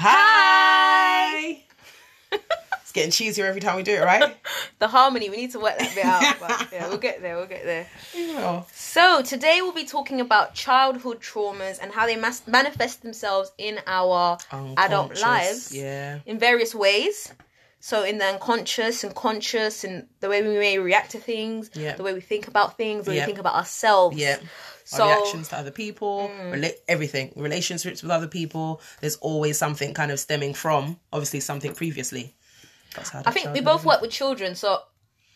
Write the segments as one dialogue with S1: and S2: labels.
S1: Hi. it's getting cheesier every time we do it, right?
S2: The harmony, we need to work that bit out. But yeah, we'll get there, we'll get there.
S1: Yeah.
S2: So, today we'll be talking about childhood traumas and how they mas- manifest themselves in our adult lives
S1: Yeah.
S2: in various ways. So, in the unconscious and conscious, and the way we may react to things,
S1: Yeah.
S2: the way we think about things, the way
S1: Yeah.
S2: we think about ourselves.
S1: Yeah.
S2: So,
S1: Our reactions to other people, mm. rela- everything, relationships with other people. There's always something kind of stemming from, obviously, something previously. That's how
S2: I think we both work with children, so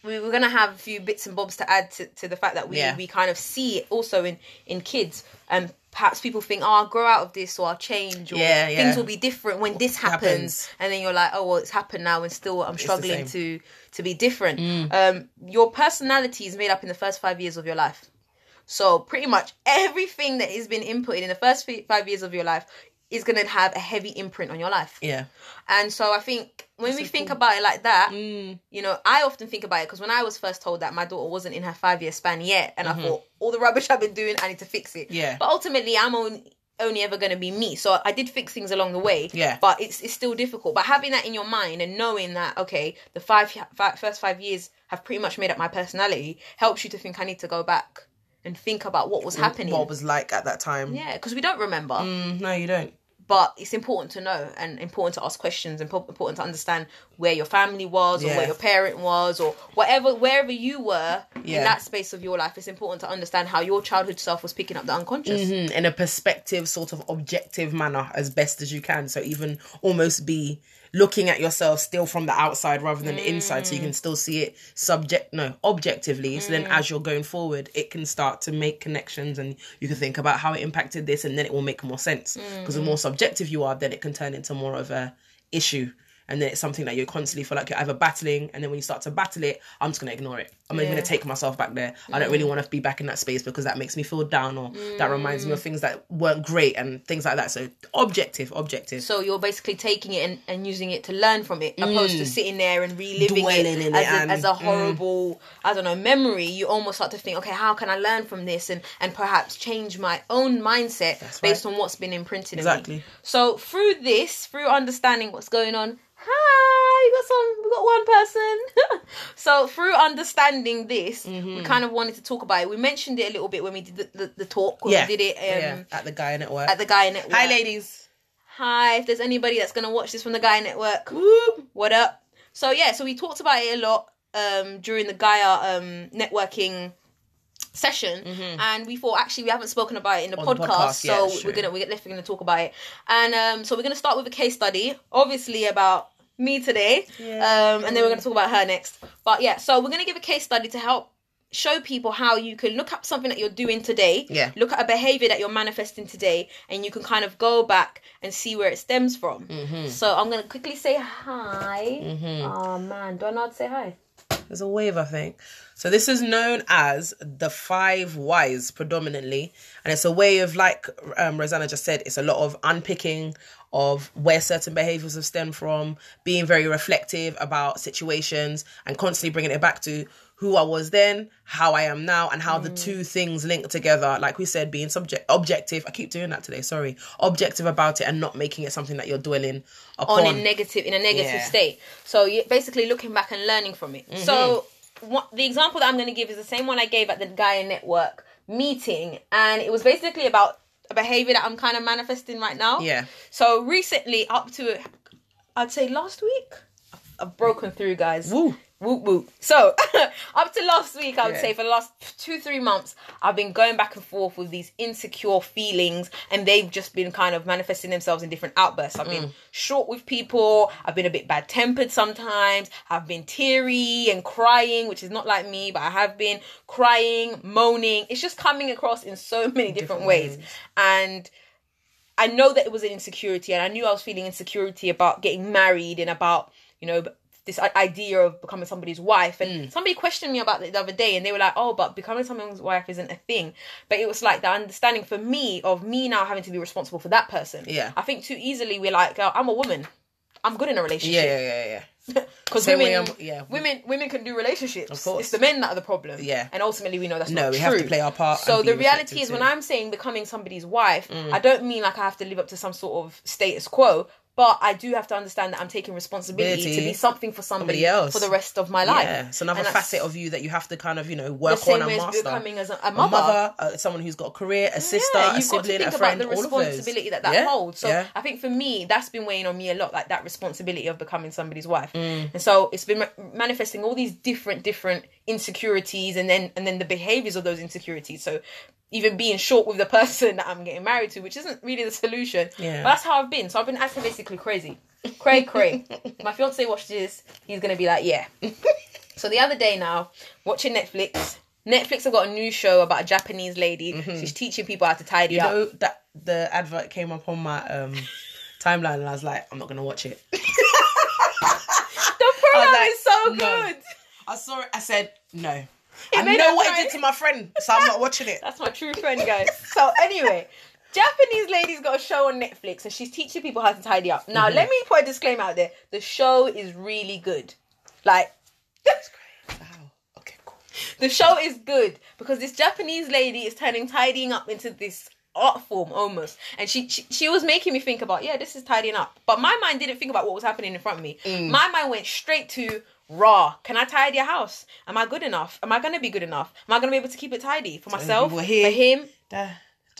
S2: we, we're gonna have a few bits and bobs to add to, to the fact that we,
S1: Yeah.
S2: we kind of see it also in in kids, and perhaps people think, oh, I'll grow out of this, or I'll change, or
S1: Yeah, yeah.
S2: things will be different when this happens.
S1: Happens.
S2: and then you're like, oh, well, it's happened now, and still I'm struggling.
S1: Mm.
S2: to to be different. Um, your personality is made up in the first five years of your life. So pretty much everything that has been inputted in the first five years of your life is going to have a heavy imprint on your life.
S1: Yeah.
S2: And so I think when we
S1: so
S2: think about it like that,
S1: Mm.
S2: you know, I often think about it because when I was first told that my daughter wasn't in her five year span yet, and I thought all the rubbish I've been doing, I need to fix it.
S1: Mm-hmm. Yeah.
S2: But ultimately, I'm only only ever going to be me. So I did fix things along the way.
S1: Yeah.
S2: But it's it's still difficult. But having that in your mind and knowing that okay, the five, five first five years have pretty much made up my personality helps you to think I need to go back and think about what was happening.
S1: What was like at that time.
S2: yeah, because we don't remember
S1: Mm, no, you don't.
S2: But it's important to know and important to ask questions and important to understand where your family was or
S1: Yeah.
S2: where your parent was or whatever wherever you were
S1: Yeah.
S2: in that space of your life it's important to understand how your childhood self was picking up the unconscious
S1: Mm, in a perspective, sort of objective manner as best as you can. So even almost be looking at yourself still from the outside rather than the inside, so you can mm. still see it subject no objectively. So then mm. as you're going forward, it can start to make connections, and you can think about how it impacted this, and then it will make more sense. Because the mm. more subjective you are, then it can turn into more of a issue. And then it's something that you constantly feel like you're either battling, and then when you start to battle it, I'm just gonna ignore it. I'm
S2: Yeah.
S1: gonna take myself back there. I don't really want to be back in that space because that makes me feel down, or that reminds me of mm. things that weren't great and things like that. So objective, objective.
S2: so you're basically taking it and, and using it to learn from it opposed to mm. sitting there and reliving
S1: Dwelling
S2: it, as,
S1: it
S2: a,
S1: and-
S2: as a mm. horrible i don't know memory you almost start to think okay how can i learn from this and and perhaps change my own mindset based on what's been imprinted in me
S1: Exactly.
S2: so through this through understanding what's going on hi we got some we got one person so through understanding this
S1: Mm-hmm.
S2: we kind of wanted to talk about it we mentioned it a little bit when we did the, the, the talk
S1: yeah,
S2: we did it um,
S1: yeah, at the Gaia network.
S2: at the Gaia network
S1: Hi, ladies.
S2: Hi, if there's anybody that's gonna watch this from the Gaia Network,
S1: Woo.
S2: what up? So yeah, so we talked about it a lot um, during the Gaia um, networking session, and we thought actually we haven't spoken about it in the
S1: Mm-hmm. The
S2: podcast,
S1: podcast, yeah,
S2: so we're gonna we're definitely gonna talk about it. And um, so we're gonna start with a case study, obviously about me today, um, and then we're gonna talk about her next. But yeah, so we're gonna give a case study to help show people how you can look up something that you're doing today
S1: Yeah.
S2: look at a behavior that you're manifesting today and you can kind of go back and see where it stems from
S1: Mm-hmm.
S2: so i'm gonna quickly say hi oh man do i not say hi
S1: There's a wave, I think. So this is known as the five whys predominantly, and it's a way of like um, Rosanna just said. It's a lot of unpicking of where certain behaviors have stemmed from, being very reflective about situations, and constantly bringing it back to who I was then, how I am now, and how the two things link together. Like we said, being subject objective. I keep doing that today. Sorry, objective about it, and not making it something that you're dwelling upon.
S2: on a negative in a negative
S1: Yeah. Mm-hmm.
S2: state so you're basically looking back and learning from it so what the example that i'm going to give is the same one i gave at the gaia network meeting and it was basically about a behavior that i'm kind of manifesting right now
S1: Yeah.
S2: so recently up to i'd say last week i've broken through guys
S1: Woo.
S2: Whoop whoop. So, up to last week, I would
S1: Yeah.
S2: say for the last two, three months, I've been going back and forth with these insecure feelings, and they've just been kind of manifesting themselves in different outbursts. I've been mm. short with people, I've been a bit bad tempered sometimes, I've been teary and crying, which is not like me, but I have been crying, moaning. It's just coming across in so many different,
S1: Different
S2: ways.
S1: ways.
S2: And I know that it was an insecurity, and I knew I was feeling insecurity about getting married and about, you know, this idea of becoming somebody's wife. And
S1: Mm.
S2: somebody questioned me about it the other day, and they were like, "Oh, but becoming someone's wife isn't a thing." But it was like the understanding for me of me now having to be responsible for that person.
S1: Yeah.
S2: I think too easily we're like, oh, "I'm a woman. I'm good in a relationship."
S1: yeah, yeah, yeah.
S2: Because women,
S1: yeah.
S2: women, women can do relationships.
S1: Of course.
S2: it's the men that are the problem.
S1: Yeah.
S2: and ultimately we know that's
S1: No,
S2: not
S1: we
S2: true.
S1: have to play our part
S2: So the reality is, when
S1: too. Mm.
S2: I'm saying becoming somebody's wife, I don't mean like I have to live up to some sort of status quo. But I do have to understand that I'm taking responsibility to be something for somebody,
S1: Somebody else.
S2: for the rest of my life.
S1: Yeah, it's another
S2: And
S1: facet of you that you have to kind of, you know,
S2: the
S1: work
S2: same
S1: on
S2: way
S1: and
S2: as
S1: master.
S2: becoming as a, a
S1: a
S2: mother.
S1: mother, uh, someone who's got a career, a sister,
S2: Yeah,
S1: a
S2: you've got to
S1: sibling, a friend,
S2: the
S1: all of those.
S2: responsibility that that
S1: Yeah,
S2: holds. So
S1: yeah.
S2: I think for me, that's been weighing on me a lot, like that responsibility of becoming somebody's wife.
S1: Mm.
S2: And so it's been ma- manifesting all these different, different insecurities, and then and then the behaviors of those insecurities. So even being short with the person that I'm getting married to, which isn't really the solution.
S1: Yeah.
S2: But that's how I've been. So I've been acting basically crazy, cray cray. My fiance watched this. He's gonna be like, yeah. So the other day now, watching Netflix. Netflix have got a new show about a Japanese lady. She's teaching people how to tidy
S1: Mm-hmm. You
S2: up.
S1: know that the advert came up on my um timeline, and I was like, I'm not gonna watch it.
S2: The program
S1: like,
S2: is so
S1: no.
S2: good.
S1: I saw it. I said no. I know what it did to my friend, so I'm not watching it.
S2: That's my true friend, guys. So anyway, Japanese lady's got a show on Netflix, and she's teaching people how to tidy up. Now,
S1: Mm-hmm.
S2: let me put a disclaimer out there: the show is really good. Like, that's great.
S1: Wow. Okay, cool.
S2: the show is good because this Japanese lady is turning tidying up into this art form almost and she, she she was making me think about yeah this is tidying up but my mind didn't think about what was happening in front of me
S1: Mm.
S2: my mind went straight to raw can i tidy a house am i good enough am i gonna be good enough am i gonna be able to keep it tidy for myself for him
S1: Da,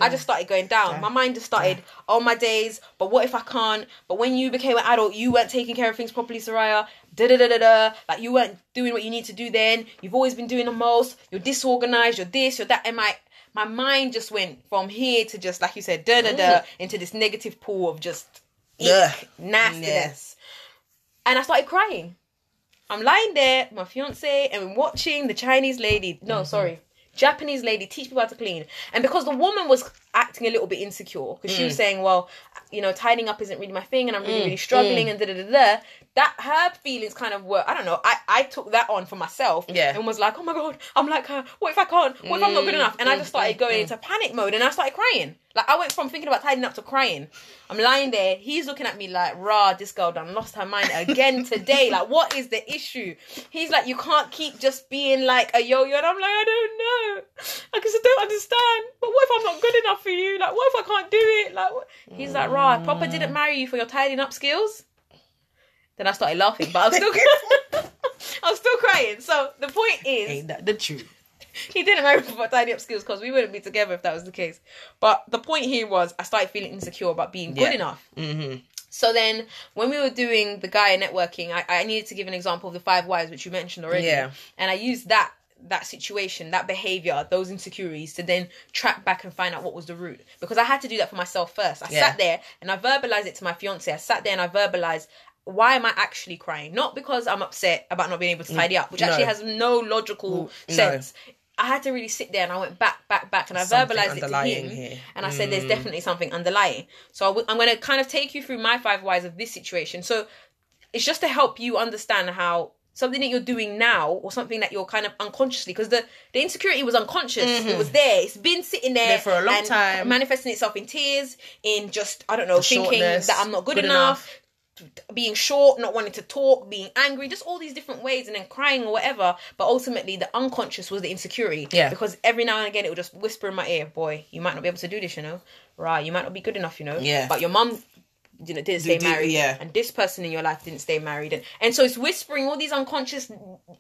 S2: I just started going down. My mind just started, oh my days, but what if I can't? But when you became an adult, you weren't taking care of things properly, Soraia. Da da da da da. Like you weren't doing what you need to do then. You've always been doing the most. You're disorganized, you're this, you're that. And my my mind just went from here to just like you said, da da da, into this negative pool of just ick, nastiness. And I started crying. I'm lying there, my fiance, and watching the Chinese lady. No, mm-hmm. sorry. Japanese lady teach people how to clean. And because the woman was acting a little bit insecure, because she was mm. saying, Well, you know, tidying up isn't really my thing and I'm really, mm, really struggling mm. and da da da da. That her feelings kind of were I don't know, I, I took that on for myself
S1: Yeah.
S2: and was like, Oh my god, I'm like her, what if I can't? What if I'm not good enough? And I just started going into panic mode and I started crying. Like I went from thinking about tidying up to crying. I'm lying there, he's looking at me like, rah, this girl done lost her mind again today. Like, what is the issue? He's like, you can't keep just being like a yo-yo. And I'm like, I don't know. I just don't understand. But what if I'm not good enough for you? Like, what if I can't do it? Like, what? he's like, right, Papa didn't marry you for your tidying up skills. Then I started laughing, but I was still, I was still crying. So the point is,
S1: Ain't that the truth?
S2: he didn't marry me for tidy up skills because we wouldn't be together if that was the case. But the point here was I started feeling insecure about being good
S1: Yeah.
S2: enough.
S1: Mm-hmm.
S2: So then, when we were doing the Gaia networking, I, I needed to give an example of the five whys, which you mentioned already.
S1: Yeah.
S2: And I used that that situation, that behavior, those insecurities to then track back and find out what was the root. Because I had to do that for myself first. I
S1: Yeah.
S2: sat there and I verbalized it to my fiance. I sat there and I verbalized why am I actually crying? Not because I'm upset about not being able to tidy up, which
S1: No.
S2: actually has no logical
S1: no.
S2: sense. I had to really sit there and I went back, back, back, and I
S1: Something
S2: verbalized it to him.
S1: here.
S2: And I said,
S1: Mm.
S2: "There's definitely something underlying." So I w- I'm going to kind of take you through my five whys of this situation. So it's just to help you understand how something that you're doing now or something that you're kind of unconsciously because the the insecurity was unconscious. It mm-hmm. was there. It's been sitting there,
S1: There for a long time.
S2: manifesting itself in tears in just i don't know thinking
S1: shortness,
S2: that i'm not good,
S1: good
S2: enough, being short not wanting to talk being angry just all these different ways and then crying or whatever. But ultimately the unconscious was the insecurity.
S1: Yeah.
S2: because every now and again it would just whisper in my ear boy you might not be able to do this you know? Right you might not be good enough you know?
S1: Yeah.
S2: but your mum you know, didn't stay
S1: do-
S2: married,
S1: yeah.
S2: and this person in your life didn't stay married, and and so it's whispering all these unconscious,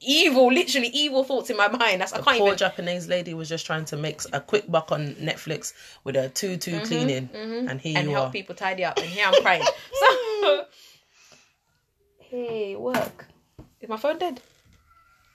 S2: evil, literally evil thoughts in my mind. That's I can't
S1: Poor
S2: even.
S1: Japanese lady was just trying to make a quick buck on Netflix with a two-two mm-hmm, cleaning, mm-hmm. and here
S2: and
S1: you
S2: help
S1: are.
S2: people tidy up. And here I'm crying. so, hey, work. Is my phone dead?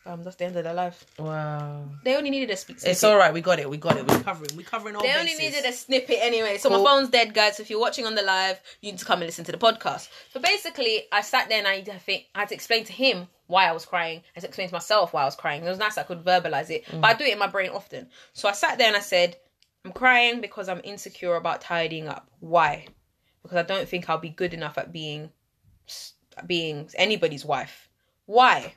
S2: Um, that's the end of their life.
S1: Wow,
S2: They only needed a speak.
S1: it's all right. We got it. We got it. We're covering. We're covering all
S2: They only needed a snippet anyway. So
S1: Cool.
S2: my phone's dead, guys. So if you're watching on the live, you need to come and listen to the podcast. So basically, I sat there and I, I think I had to explain to him why I was crying. I had to explain to myself why I was crying. It was nice I could verbalize it, but I do it in my brain often. So I sat there and I said, I'm crying because I'm insecure about tidying up. Why? Because I don't think I'll be good enough at being being anybody's wife. Why?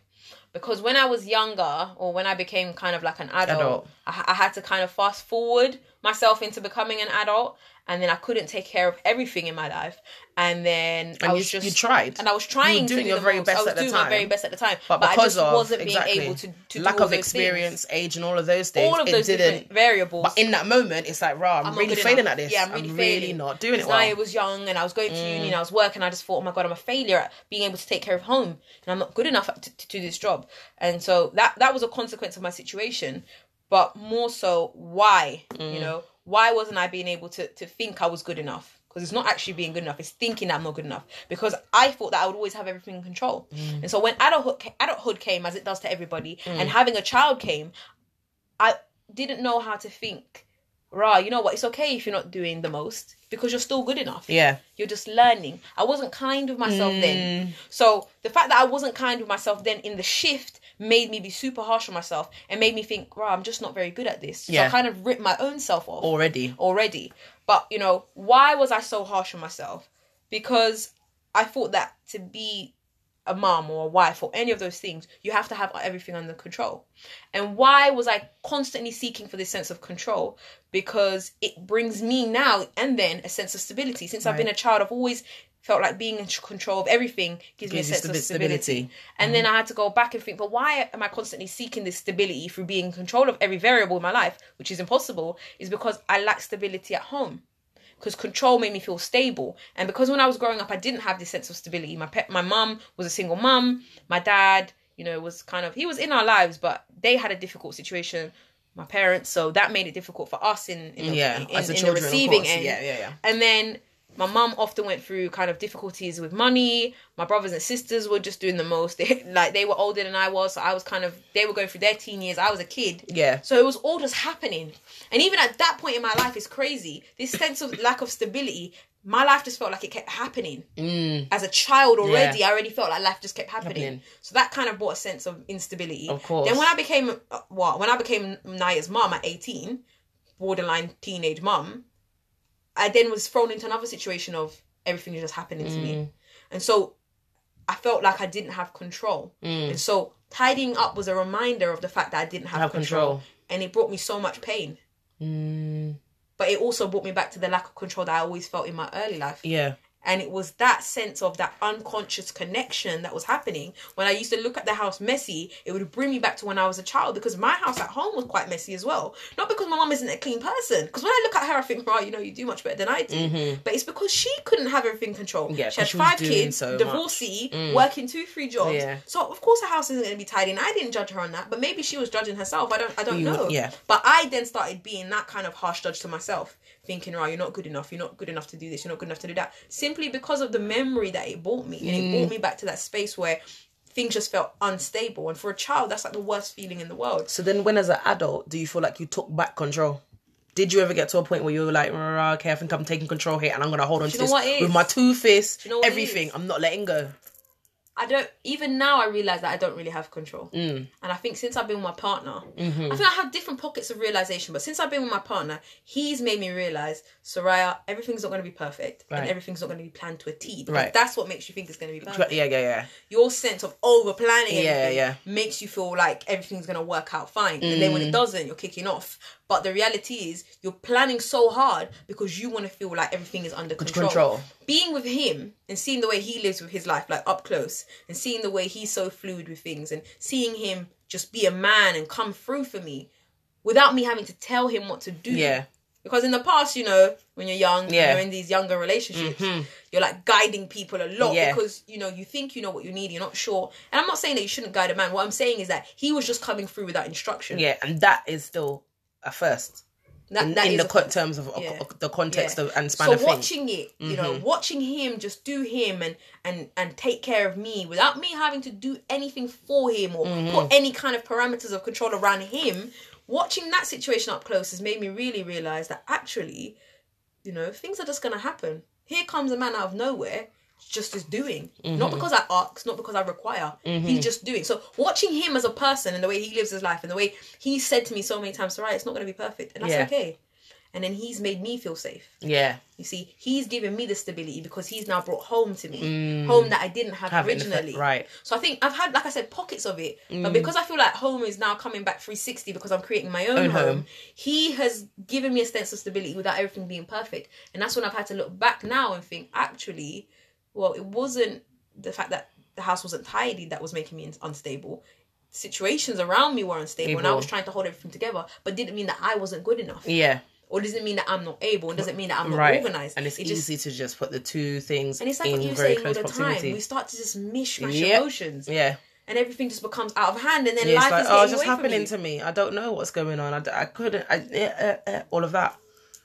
S2: Because when I was younger, or when I became kind of like an adult,
S1: Adult.
S2: I, I had to kind of fast forward myself into becoming an adult. And then I couldn't take care of everything in my life, and then I was
S1: you,
S2: just
S1: you tried.
S2: and I was trying
S1: You were doing
S2: to do
S1: your
S2: the
S1: very
S2: most.
S1: best
S2: I was doing
S1: time.
S2: my very best at the time,
S1: but
S2: I
S1: because
S2: just
S1: of
S2: wasn't
S1: exactly,
S2: being able to, to
S1: lack of experience,
S2: things.
S1: age, and all of those things,
S2: all of those
S1: didn't.
S2: different variables.
S1: But in that moment, it's like, rah, I'm,
S2: I'm
S1: really failing
S2: enough.
S1: at this.
S2: Yeah, I'm
S1: I'm
S2: really,
S1: really, not doing it well.
S2: I was young and I was going to uni and I was working. I just thought, oh my god, I'm a failure at being able to take care of home, and I'm not good enough to, to do this job. And so that that was a consequence of my situation. But more so, why?
S1: Mm.
S2: You know, why wasn't I being able to to think I was good enough? Because it's not actually being good enough; it's thinking I'm not good enough. Because I thought that I would always have everything in control.
S1: Mm.
S2: And so when adulthood adulthood came, as it does to everybody, and having a child came, I didn't know how to think. Rah, you know what? It's okay if you're not doing the most because you're still good enough.
S1: yeah,
S2: You're just learning. I wasn't kind with myself
S1: Mm.
S2: then. So the fact that I wasn't kind with myself then in the shift made me be super harsh on myself and made me think, wow, I'm just not very good at this. So
S1: Yeah.
S2: I kind of ripped my own self off
S1: already.
S2: already. But you know, why was I so harsh on myself? Because I thought that to be a mom or a wife or any of those things, you have to have everything under control. And why was I constantly seeking for this sense of control? Because it brings me now and then a sense of stability. Since I've been a child, I've always felt like being in control of everything gives,
S1: Gives
S2: me a sense of stability.
S1: stability.
S2: And mm-hmm. then I had to go back and think, but why am I constantly seeking this stability through being in control of every variable in my life, which is impossible, is because I lack stability at home. Because control made me feel stable, and because when I was growing up, I didn't have this sense of stability. My pet, my mum was a single mum. My dad, you know, was kind of he was in our lives, but they had a difficult situation. My parents, so that made it difficult for us in, in the,
S1: Yeah,
S2: in,
S1: as the
S2: in
S1: children,
S2: the receiving end.
S1: Yeah, yeah, yeah.
S2: And then my mum often went through kind of difficulties with money. My brothers and sisters were just doing the most. They, like they were older than I was, so I was kind of they were going through their teen years. I was a kid.
S1: Yeah.
S2: So it was all just happening. And even at that point in my life, it's crazy. This sense of lack of stability, my life just felt like it kept happening.
S1: Mm,
S2: As a child already, I already felt like life just kept happening.
S1: Happening.
S2: So that kind of brought a sense of instability.
S1: Of course.
S2: Then when I became, uh, what, when I became Naya's mum at 18, borderline teenage mum, I then was thrown into another situation of everything just happening to
S1: Mm.
S2: me. And so I felt like I didn't have control.
S1: Mm.
S2: And so tidying up was a reminder of the fact that I didn't have,
S1: Have
S2: control.
S1: control.
S2: And it brought me so much pain.
S1: mm,
S2: But it also brought me back to the lack of control that I always felt in my early life.
S1: yeah.
S2: And it was that sense of that unconscious connection that was happening. When I used to look at the house messy, it would bring me back to when I was a child because my house at home was quite messy as well. Not because my mum isn't a clean person. Because when I look at her, I think, right, you know, you do much better than I do. But it's because she couldn't have everything controlled.
S1: Mm-hmm. Yeah,
S2: she had
S1: she
S2: five kids,
S1: so
S2: divorcee, working two, three jobs.
S1: Yeah.
S2: So of course her house isn't going to be tidy. And I didn't judge her on that, but maybe she was judging herself. I don't, I don't
S1: You-
S2: know.
S1: yeah.
S2: But I then started being that kind of harsh judge to myself, thinking, right, you're not good enough. You're not good enough to do this. You're not good enough to do that. Simply because of the memory that it brought me. And it
S1: Mm.
S2: brought me back to that space where things just felt unstable. And for a child, that's like the worst feeling in the world.
S1: So then, when as an adult, do you feel like you took back control? Did you ever get to a point where you were like, "Rah, okay, I think I'm taking control here, and I'm gonna hold on to this with my two fists,
S2: you know
S1: everything. I'm not letting go."
S2: I don't even now. I realize that I don't really have control,
S1: Mm.
S2: and I think since I've been with my partner,
S1: Mm-hmm.
S2: I think I have different pockets of realization. But since I've been with my partner, he's made me realize, Soraia, everything's not going to be perfect,
S1: Right.
S2: and everything's not going to be planned to a T.
S1: Right.
S2: That's what makes you think it's going to be perfect.
S1: Yeah, yeah, yeah.
S2: Your sense of over planning,
S1: Yeah, yeah.
S2: makes you feel like everything's going to work out fine, and then when
S1: Mm.
S2: it doesn't, you're kicking off. But the reality is, you're planning so hard because you want to feel like everything is under control.
S1: Control.
S2: Being with him and seeing the way he lives with his life, like up close, and seeing the way he's so fluid with things, and seeing him just be a man and come through for me without me having to tell him what to do.
S1: Yeah.
S2: Because in the past, you know, when you're young,
S1: Yeah.
S2: you're in these younger relationships,
S1: Mhm.
S2: you're like guiding people a lot
S1: Yeah.
S2: because, you know, you think you know what you need, you're not sure. And I'm not saying that you shouldn't guide a man. What I'm saying is that he was just coming through without instruction.
S1: Yeah, and that is still a first
S2: That,
S1: in,
S2: that
S1: in the co- terms of
S2: Yeah.
S1: the context
S2: Yeah.
S1: of and span
S2: so
S1: of
S2: watching it, you know, mm-hmm. watching him just do him and and and take care of me without me having to do anything for him or mm-hmm. put any kind of parameters of control around him. Watching that situation up close has made me really realize that actually, you know, things are just gonna happen. Here comes a man out of nowhere. Just is doing, not because I ask, not because I require. He's just doing. So watching him as a person and the way he lives his life and the way he said to me so many times, "Right, it's not going to be perfect," and that's
S1: Yeah.
S2: okay. and then he's made me feel safe.
S1: Yeah.
S2: You see, he's given me the stability because he's now brought home to me, home that I didn't have,
S1: Mm. Have it in the
S2: originally.
S1: right.
S2: So I think I've had, like I said, pockets of it,
S1: Mm.
S2: but because I feel like home is now coming back 360 because I'm creating my own,
S1: Own
S2: home,
S1: home.
S2: he has given me a sense of stability without everything being perfect. And that's when I've had to look back now and think, actually, well, it wasn't the fact that the house wasn't tidy that was making me unstable. Situations around me were unstable, and I was trying to hold everything together, but didn't mean that I wasn't good enough,
S1: Yeah.
S2: or doesn't mean that I'm not able, and doesn't mean that I'm not
S1: Right.
S2: organized.
S1: And it's
S2: It just-
S1: easy to just put the two things
S2: and it's like
S1: in
S2: what you were
S1: very
S2: saying all
S1: close
S2: the
S1: proximity.
S2: time. We start to just mishmash
S1: Yep.
S2: emotions,
S1: yeah.
S2: and everything just becomes out of hand, and then
S1: Yeah,
S2: life
S1: it's like,
S2: is
S1: oh, it's just happening to me. I don't know what's going on. I couldn't. I, eh, eh, all of that.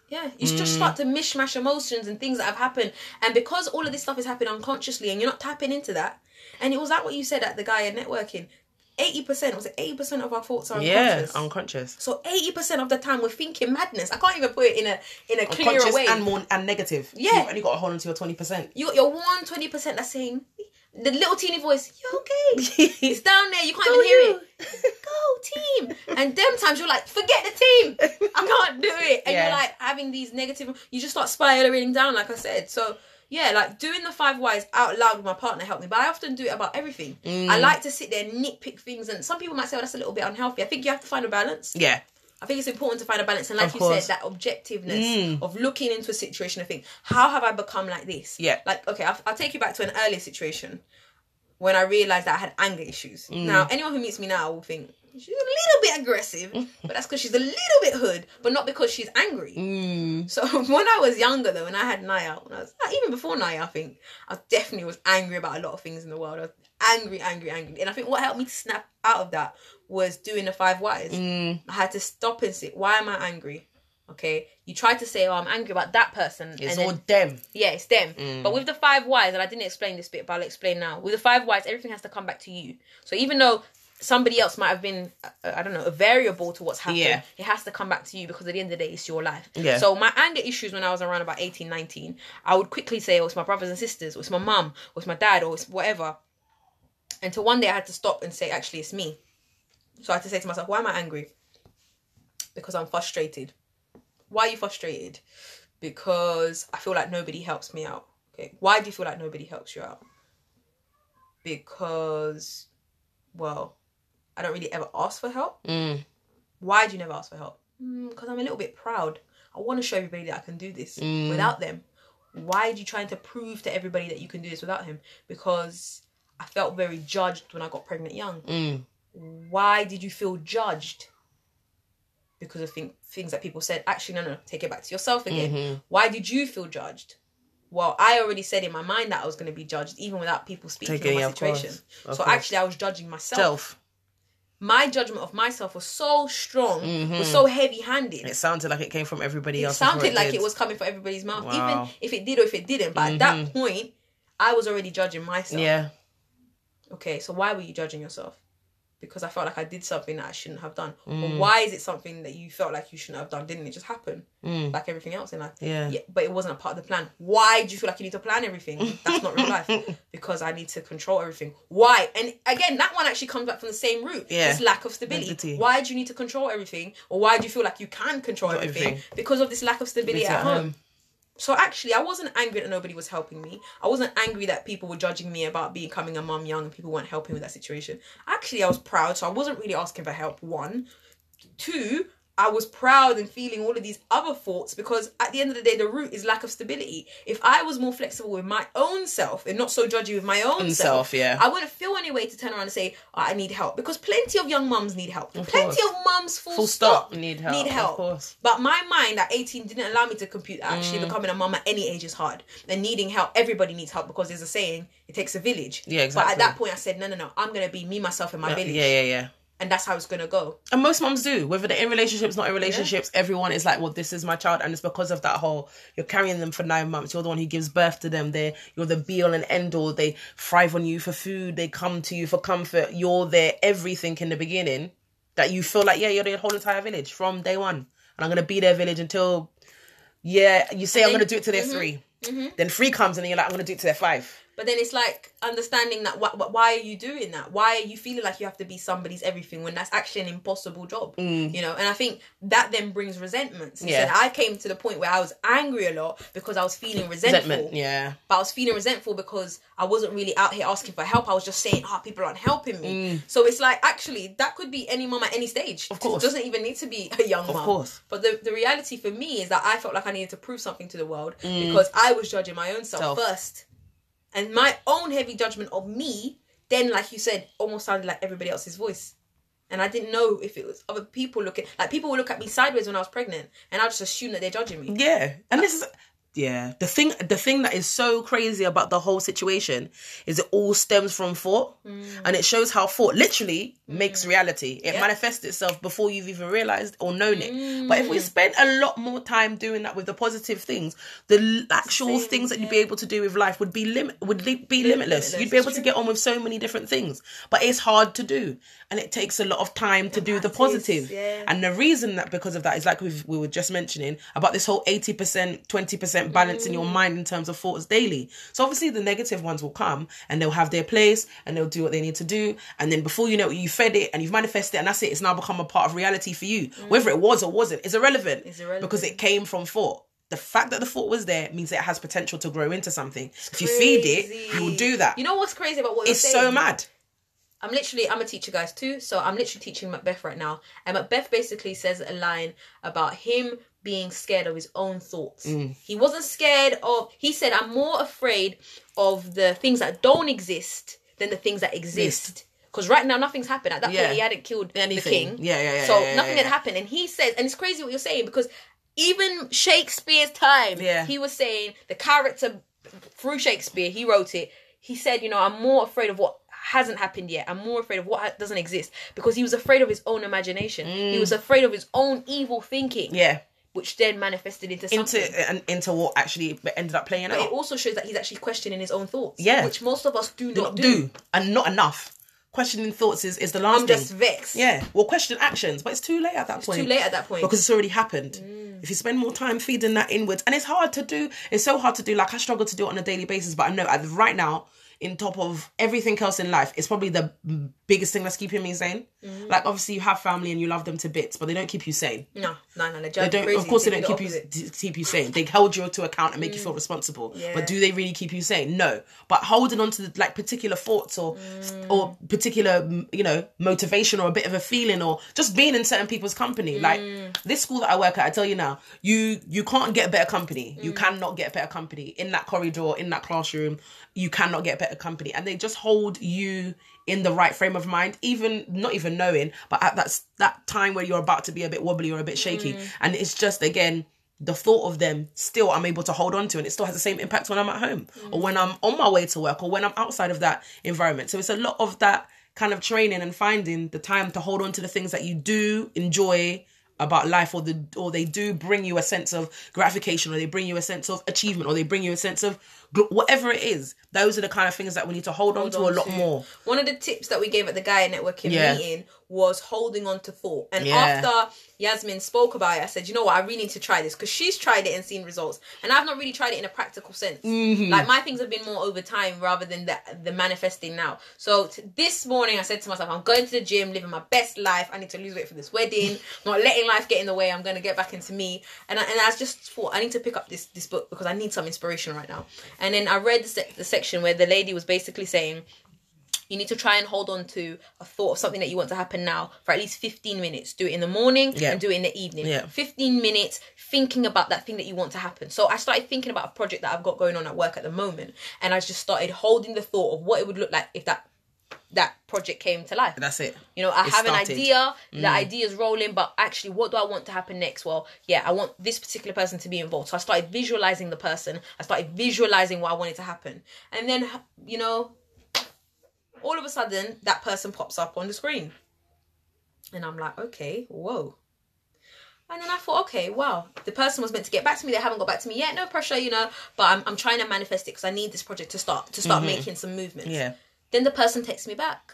S2: Yeah, you
S1: Mm.
S2: just start to mishmash emotions and things that have happened, and because all of this stuff is happening unconsciously, and you're not tapping into that. And it was like what you said at the Gaia networking. Eighty percent was it? Eighty percent of our thoughts are
S1: Yeah,
S2: unconscious.
S1: unconscious.
S2: so eighty percent of the time we're thinking madness. I can't even put it in a in a clearer way.
S1: and more and negative.
S2: Yeah.
S1: You've only got to hold on to your twenty percent.
S2: you got your one twenty percent that's saying the little teeny voice. You okay? it's down there. You can't
S1: Go
S2: even hear
S1: you.
S2: it. Go team. And them times you're like, forget the team. I can't do it. And
S1: Yeah.
S2: you're like having these negative. You just start spiraling down, like I said. So yeah, like doing the five whys out loud with my partner helped me. But I often do it about everything.
S1: Mm.
S2: I like to sit there and nitpick things. And some people might say, "Oh, that's a little bit unhealthy." I think you have to find a balance.
S1: Yeah.
S2: I think it's important to find a balance, and like
S1: Of
S2: you
S1: course.
S2: said, that objectiveness
S1: Mm.
S2: of looking into a situation and think, how have I become like this?
S1: Yeah.
S2: Like, okay, I'll, I'll take you back to an earlier situation when I realized that I had anger issues.
S1: Mm.
S2: Now, anyone who meets me now will think she's a little bit aggressive, but that's because she's a little bit hood, but not because she's angry.
S1: Mm.
S2: So when I was younger, though, when I had Naya, when I was even before Naya, I think I definitely was angry about a lot of things in the world. I was angry, angry, angry, and I think what helped me to snap out of that was doing the five whys.
S1: Mm.
S2: I had to stop and sit. Why am I angry? Okay, you try to say, "Oh, I'm angry about that person,"
S1: It's
S2: and then,
S1: all them.
S2: yeah, it's them.
S1: Mm.
S2: But with the five whys, and I didn't explain this bit, but I'll explain now. With the five whys, everything has to come back to you. So even though somebody else might have been, uh, I don't know, a variable to what's happened,
S1: Yeah.
S2: it has to come back to you because at the end of the day, it's your life.
S1: Yeah.
S2: So my anger issues when I was around about 18, 19, I would quickly say, oh, it's my brothers and sisters, or it's my mum, or it's my dad, or it's whatever. Until one day I had to stop and say, actually, it's me. So I had to say to myself, why am I angry? Because I'm frustrated. Why are you frustrated? Because I feel like nobody helps me out. Okay. Why do you feel like nobody helps you out? Because, well, I don't really ever ask for help.
S1: Mm.
S2: Why do you never ask for help? Because I'm a little bit proud. I want to show everybody that I can do this
S1: Mm.
S2: without them. Why are you trying to prove to everybody that you can do this without him? Because I felt very judged when I got pregnant young. Why did you feel judged? Because of thing, things that people said. Actually, no, no, take it back to yourself again.
S1: Mhm.
S2: Why did you feel judged? Well, I already said in my mind that I was going to be judged, even without people speaking
S1: Taking
S2: on my
S1: it, course.
S2: situation. So
S1: course.
S2: actually, I was judging myself.
S1: Self.
S2: My judgment of myself was so strong,
S1: Mhm.
S2: was so heavy-handed.
S1: It sounded like it came from everybody
S2: It
S1: else.
S2: sounded like
S1: did.
S2: it was coming from everybody's mouth,
S1: Wow.
S2: even if it did or if it didn't. But at that
S1: Mhm.
S2: point, I was already judging myself.
S1: Yeah.
S2: Okay, so why were you judging yourself? Because I felt like I did something that I shouldn't have done. Or
S1: Mm.
S2: why is it something that you felt like you shouldn't have done? Didn't it just happen?
S1: Mm.
S2: Like everything else in life.
S1: Yeah.
S2: Yeah, but it wasn't a part of the plan. Why do you feel like you need to plan everything? That's not real life. Because I need to control everything. Why? And again, that one actually comes back from the same root.
S1: Yeah.
S2: This lack of stability.
S1: Stability.
S2: Why do you need to control everything? Or why do you feel like you can control everything?
S1: everything.
S2: Because of this lack of stability at
S1: at
S2: home.
S1: home.
S2: So actually, I wasn't angry that nobody was helping me. I wasn't angry that people were judging me about becoming a mum young and people weren't helping with that situation. Actually, I was proud, so I wasn't really asking for help. One, two. I was proud and feeling all of these other thoughts because at the end of the day, the root is lack of stability. If I was more flexible with my own self and not so judgy with my own self,
S1: yeah.
S2: I wouldn't feel any way to turn around and say, oh, I need help. Because plenty of young mums need help.
S1: Of
S2: plenty
S1: course.
S2: of mums, full,
S1: Full
S2: stop,
S1: stop. Need help.
S2: Need help.
S1: Of course.
S2: But my mind at 18 didn't allow me to compute that actually
S1: Mm.
S2: becoming a mum at any age is hard. And needing help, everybody needs help because there's a saying, it takes a village.
S1: Yeah, exactly.
S2: But at that point, I said, no, no, no, I'm going to be me, myself, and my
S1: Yeah,
S2: village.
S1: Yeah, yeah, yeah.
S2: And that's how it's going to go.
S1: And most moms do, whether they're in relationships, not in relationships. Everyone is like, "Well, this is my child," and it's because of that whole you're carrying them for nine months. You're the one who gives birth to them. They, you're the be all and end all. They thrive on you for food. They come to you for comfort. You're their everything in the beginning. That you feel like, yeah, you're the whole entire village from day one, and I'm gonna be their village until, yeah, you say I'm
S2: then-
S1: gonna do it till they're mm-hmm. 3 mm-hmm. Then three comes, and then you're like, I'm gonna do it to they're five.
S2: But then it's like understanding that wh- wh- why are you doing that? Why are you feeling like you have to be somebody's everything when that's actually an impossible job? You know, and I think that then brings resentment. So
S1: Mm. Yeah.
S2: I came to the point where I was angry a lot because I was feeling resentful.
S1: Resentment. Yeah.
S2: But I was feeling resentful because I wasn't really out here asking for help. I was just saying, "Ah, people aren't helping me."
S1: Mm.
S2: So it's like actually that could be any mum at any stage.
S1: Of course.
S2: it doesn't even need to be a young mum.
S1: Of course.
S2: But the the reality for me is that I felt like I needed to prove something to the world because I was judging my own self,
S1: Mm. Self.
S2: first, and my own heavy judgment of me. Then, like you said, almost sounded like everybody else's voice. And I didn't know if it was other people looking like people would look at me sideways when I was pregnant, and I just assume that they're judging me.
S1: Yeah, and this is yeah the thing. The thing that is so crazy about the whole situation is it all stems from thought, mm. and it shows how thought literally mm. makes reality. It
S2: Yeah.
S1: manifests itself before you've even realized or known it. But if we mm. spent a lot more time doing that with the positive things, the actual
S2: Same,
S1: things that you'd be able to do with life would be limit would li- be limitless.
S2: limitless,
S1: You'd be able to get on with so many different things, but it's hard to do, and it takes a lot of time to do the positive.
S2: yeah.
S1: And the reason that because of that is like we we were just mentioning about this whole 80%, 20% balance in your mind in terms of thoughts daily. So obviously the negative ones will come and they'll have their place and they'll do what they need to do. And then before you know it, you fed it and you've manifested it and that's it. It's now become a part of reality for you. Mm. Whether it was or wasn't, it's irrelevant.
S2: It's irrelevant.
S1: Because it came from thought. The fact that the thought was there means that it has potential to grow into something. if you feed it, you will do that.
S2: You know what's crazy about what
S1: it's
S2: you're
S1: so mad.
S2: I'm literally I'm a teacher guys too, so I'm literally teaching Macbeth right now. And Macbeth basically says a line about him being scared of his own thoughts.
S1: Mm.
S2: He wasn't scared of he said I'm more afraid of the things that don't exist than the things that exist. Because right now nothing's happened. At that
S1: Yeah.
S2: point he hadn't killed
S1: Anything.
S2: the king.
S1: Yeah, yeah, yeah,
S2: So
S1: yeah, yeah,
S2: nothing had happened. And he says and it's crazy what you're saying because even Shakespeare's time,
S1: Yeah.
S2: he was saying the character through Shakespeare, he wrote it. He said, you know, I'm more afraid of what hasn't happened yet. I'm more afraid of what doesn't exist because he was afraid of his own imagination. He was afraid of his own evil thinking,
S1: Mm. Yeah.
S2: Which then manifested into something.
S1: Into and into what actually ended up playing
S2: but
S1: out.
S2: it also shows that he's actually questioning his own thoughts.
S1: Yeah.
S2: which most of us do not
S1: not
S2: do.
S1: do and not enough. Questioning thoughts is, is the last
S2: I'm
S1: thing.
S2: just vexed.
S1: Yeah, well, question actions, but it's too late at that point.
S2: too late at that point.
S1: because it's already happened.
S2: Mm.
S1: If you spend more time feeding that inwards, and it's hard to do. It's so hard to do. Like I struggle to do it on a daily basis, but I know at, right now, in top of everything else in life, it's probably the biggest thing that's keeping me sane.
S2: Mm.
S1: Like obviously, you have family and you love them to bits, but they don't keep you sane.
S2: No, no, no. They
S1: They don't, of course, they don't keep you keep you sane. They hold you to account and make you feel responsible.
S2: Mm. Yeah.
S1: But do they really keep you sane? No. But holding on to the, like particular thoughts or
S2: Mm.
S1: or particular mm, you know motivation or a bit of a feeling or just being in certain people's company. Like
S2: Mm.
S1: this school that I work at, I tell you now, you you can't get better company. You
S2: Mm.
S1: cannot get better company in that corridor in that classroom. You cannot get better company, and they just hold you in the right frame of mind, even not even knowing, but at that that time where you're about to be a bit wobbly or a bit shaky,
S2: Mm.
S1: and it's just again the thought of them still I'm able to hold on to and it still has the same impact when I'm at home or when I'm on my way to work or when I'm outside of that environment. So it's a lot of that kind of training and finding the time to hold on to the things that you do enjoy about life or the or they do bring you a sense of gratification or they bring you a sense of achievement or they bring you a sense of whatever it is those are the kind of things that we need to hold, on to a lot
S2: to.
S1: more
S2: One of the tips that we gave at the Gaia Networking
S1: Yeah.
S2: meeting was holding on to thought. And
S1: Yeah.
S2: after Yasmin spoke about it, I said, you know what, I really need to try this because she's tried it and seen results. And I've not really tried it in a practical sense.
S1: Mm-hmm.
S2: Like my things have been more over time rather than the, the manifesting now. So t- this morning I said to myself, I'm going to the gym, living my best life. I need to lose weight for this wedding. not letting life get in the way. I'm going to get back into me. And I, and I just thought, I need to pick up this, this book because I need some inspiration right now. And then I read the, sec- the section where the lady was basically saying, you need to try and hold on to a thought of something that you want to happen now for at least 15 minutes. Do it in the morning
S1: Yeah.
S2: and do it in the evening.
S1: Yeah.
S2: 15 minutes thinking about that thing that you want to happen. So I started thinking about a project that I've got going on at work at the moment. And I just started holding the thought of what it would look like if that that project came to life.
S1: that's it
S2: You know, I
S1: It
S2: have
S1: started.
S2: an idea, the mm. idea is rolling, but actually, what do I want to happen next? Well, yeah, I want this particular person to be involved. So I started visualizing the person, I started visualizing what I wanted to happen. And then, you know, all of a sudden, that person pops up on the screen. And I'm like, okay, whoa. And then I thought, okay, wow, the person was meant to get back to me. They haven't got back to me yet. No pressure, you know. But I'm, I'm trying to manifest it because I need this project to start to start mm-hmm. making some movements.
S1: yeah
S2: Then the person texts me back.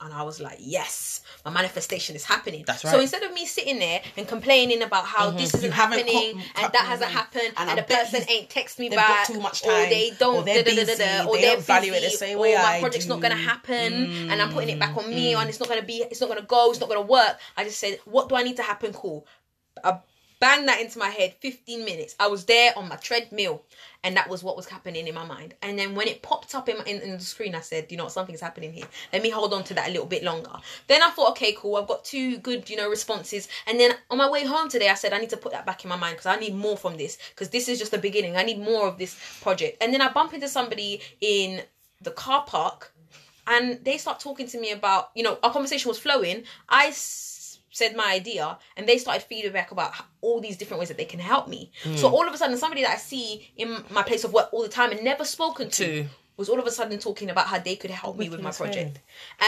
S2: And I was like, yes, my manifestation is happening.
S1: That's
S2: So
S1: right. Mm-hmm.
S2: instead of me sitting there and complaining about how this isn't happening
S1: co-
S2: and that hasn't happened
S1: and
S2: and, the person ain't text me back
S1: too much
S2: or they don't
S1: or they're
S2: da, da, da, da,
S1: busy,
S2: or
S1: they
S2: they're
S1: value it the
S2: busy,
S1: same
S2: or
S1: way
S2: my
S1: I
S2: project's not gonna
S1: do.
S2: happen and I'm putting it back on
S1: Mm,
S2: me and it's not gonna be it's not gonna go, it's not gonna work. I just said, what do I need to happen? Cool. I banged that into my head 15 minutes i was there on my treadmill and that was what was happening in my mind. And then when it popped up in, in, in the screen i said you know something's happening here. Let me hold on to that a little bit longer. Then i thought okay cool. I've got two good you know responses. And then on my way home today i said i need to put that back in my mind because i need more from this because this is just the beginning. I need more of this project. And then i bump into somebody in the car park and they start talking to me about you know our conversation was flowing. I said my idea and they started feedback about all these different ways that they can help me so
S1: Hmm.
S2: all of a sudden somebody that i see in my place of work all the time and never spoken To. Was all of a sudden talking about how they could help me with my project.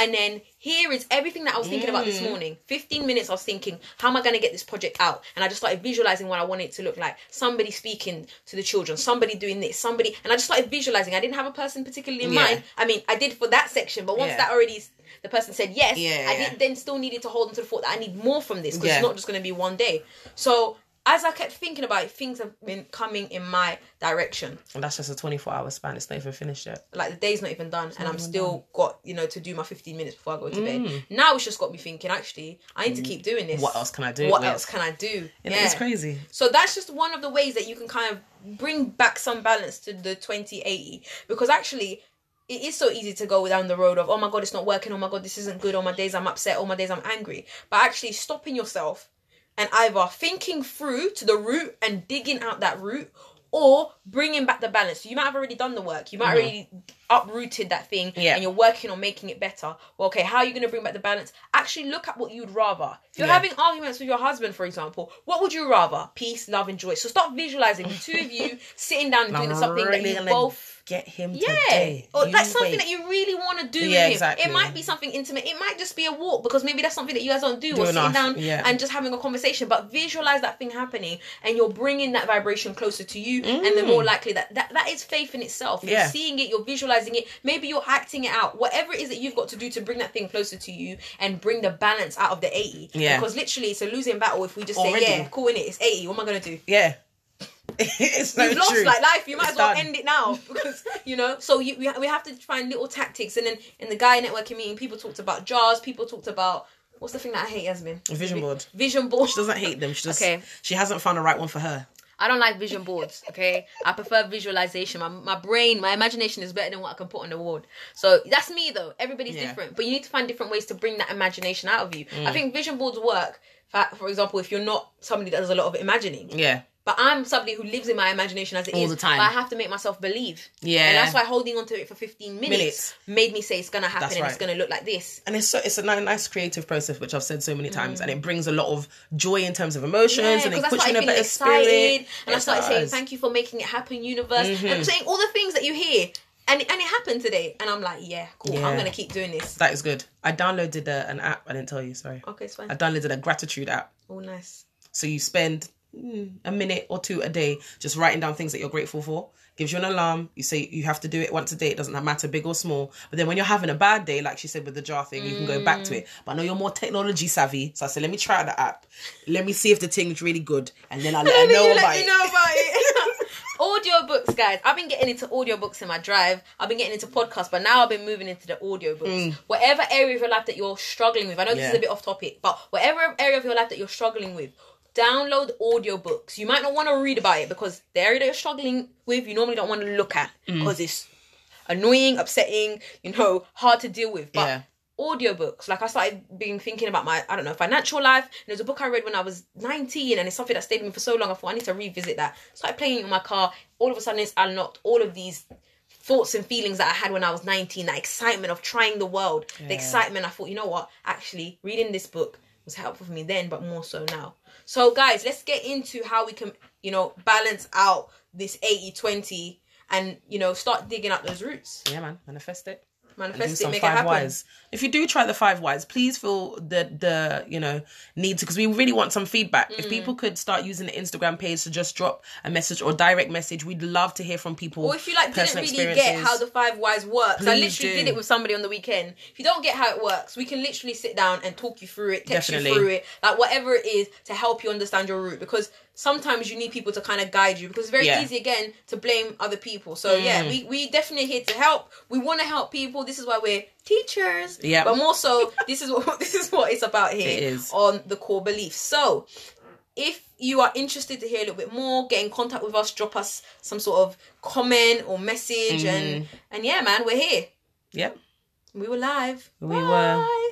S2: And then here is everything that i was thinking about
S1: Hmm.
S2: this morning. 15 minutes i was thinking how am i going to get this project out? And i just started visualizing what i wanted it to look like. Somebody speaking to the children somebody doing this somebody and i just started visualizing. I didn't have a person particularly in
S1: Yeah.
S2: mind. I mean i did for that section but once
S1: Yeah.
S2: that already the person said yes
S1: Yeah,
S2: i did then still needed to hold on to the thought that i need more from this because it's not just going to be one day. So as i kept thinking about it things have been coming in my direction
S1: And that's just a 24 hour span. It's not even finished yet.
S2: like the day's not even done and i'm still got you know to do my 15 minutes before i go to
S1: Mm.
S2: bed now it's just got me thinking actually i need to keep doing this
S1: What else can I do?
S2: what else can i do
S1: And It's crazy.
S2: so that's just one of the ways that you can kind of bring back some balance to the 2080 because actually it is so easy to go down the road of oh my god it's not working oh my god this isn't good oh my days i'm upset oh my days i'm angry but actually stopping yourself and either thinking through to the root and digging out that root or bringing back the balance. You might have already done the work. You might have already uprooted that thing
S1: Yeah.
S2: and you're working on making it better. Well, okay, how are you going to bring back the balance? Actually, look at what you'd rather. If you're
S1: Yeah.
S2: having arguments with your husband, for example, what would you rather? Peace, love, and joy. So start visualizing the two of you sitting down and
S1: I'm
S2: doing something that you both
S1: get him
S2: yeah,
S1: today.
S2: or
S1: You
S2: that's something
S1: wait.
S2: that you really want to do.
S1: Yeah,
S2: with him.
S1: exactly.
S2: It might be something intimate. It might just be a walk because maybe that's something that you guys don't do.
S1: Do
S2: or sitting down
S1: yeah.
S2: and just having a conversation. But visualize that thing happening, and you're bringing that vibration closer to you. And the more likely that that, that is faith in itself. You're
S1: Mm. Yeah.
S2: seeing it. You're visualizing it. Maybe you're acting it out. Whatever it is that you've got to do to bring that thing closer to you and bring the balance out of the eighty.
S1: Yeah.
S2: Because literally, it's a losing battle if we just
S1: Already.
S2: say, "Yeah, cool in it. It's eighty. What am I gonna do?"
S1: Yeah. it's so
S2: You've lost
S1: true.
S2: like life. You might
S1: It's
S2: as well
S1: done.
S2: end it now because you know. So you, we, we have to find little tactics. And then in the Gaia networking meeting, people talked about jars. People talked about what's the thing that I hate, Yasmin?
S1: Vision board.
S2: Vision board.
S1: She doesn't hate them. She just
S2: Okay.
S1: she hasn't found the right one for her.
S2: I don't like vision boards. Okay, I prefer visualization. My my brain, my imagination is better than what I can put on the board. So that's me though. Everybody's
S1: Yeah.
S2: different, but you need to find different ways to bring that imagination out of you.
S1: Mm.
S2: I think vision boards work. For, for example, if you're not somebody that does a lot of imagining,
S1: Yeah.
S2: But I'm somebody who lives in my imagination as it is.
S1: All the time.
S2: But I have to make myself believe.
S1: Yeah.
S2: And that's why holding on to it for 15 minutes,
S1: Minutes.
S2: made me say it's going to happen and it's going to look like this.
S1: And it's so it's a nice creative process, which I've said so many times,
S2: Mm.
S1: and it brings a lot of joy in terms of emotions,
S2: Yeah,
S1: and it puts you in a better
S2: excited.
S1: spirit.
S2: And I started saying, thank you for making it happen, universe.
S1: Mm-hmm.
S2: And saying all the things that you hear. And, and it happened today. And I'm like, yeah, cool.
S1: Yeah.
S2: I'm going to keep doing this.
S1: That is good. I downloaded a, an app. I didn't tell you. Sorry.
S2: Okay, it's fine.
S1: I downloaded a gratitude app.
S2: Oh, nice.
S1: So you spend a minute or two a day just writing down things that you're grateful for. Gives you an alarm. You say you have to do it once a day. It doesn't matter big or small. But then when you're having a bad day, like she said with the jar thing, you can go back to it. But I know you're more technology savvy, so I said let me try the app. Let me see if the thing's really good, and then I'll let her know
S2: you
S1: about
S2: let
S1: it.
S2: me know about it. audiobooks, guys. I've been getting into audiobooks in my drive. I've been getting into podcasts, but now I've been moving into the audiobooks. Whatever area of your life that you're struggling with, I know this is
S1: Mm.
S2: A bit off topic, but whatever area of your life that you're struggling with, download audiobooks. You might not want to read about it because the area that you're struggling with, you normally don't want to look at
S1: Mm.
S2: because it's annoying, upsetting, you know, hard to deal with. But
S1: Yeah.
S2: audiobooks, like I started being thinking about my, I don't know, financial life. And there's a book I read when I was 19 and it's something that stayed with me for so long. I thought I need to revisit that. Started playing it in my car. All of a sudden it's unlocked all of these thoughts and feelings that I had when I was 19, that excitement of trying the world, the excitement. I thought, you know what? Actually, reading this book was helpful for me then, but more so now. So, guys, let's get into how we can, you know, balance out this 80 20 and, you know, start digging up those roots.
S1: Yeah, man, manifest it.
S2: Manifest it, make it happen.
S1: whys. If you do try the five whys, please feel the the you know need to because we really want some feedback.
S2: Mm.
S1: If people could start using the Instagram page to just drop a message or direct message, we'd love to hear from people.
S2: Or if you like didn't really get how the five whys works, I literally
S1: do.
S2: did it with somebody on the weekend. If you don't get how it works, we can literally sit down and talk you through it, text
S1: Definitely.
S2: you through it, like whatever it is to help you understand your route. Because sometimes you need people to kind of guide you. Because it's very
S1: Yeah. Mm.
S2: easy again to blame other people. So yeah, we we definitely here to help. We want to help people. This is why we're teachers.
S1: Yeah.
S2: But more so, this is what this is what it's about here
S1: It
S2: on the core beliefs. So if you are interested to hear a little bit more, get in contact with us, drop us some sort of comment or message,
S1: Mm.
S2: and and yeah, man, we're here.
S1: Yep.
S2: We were live.
S1: We were.
S2: Bye.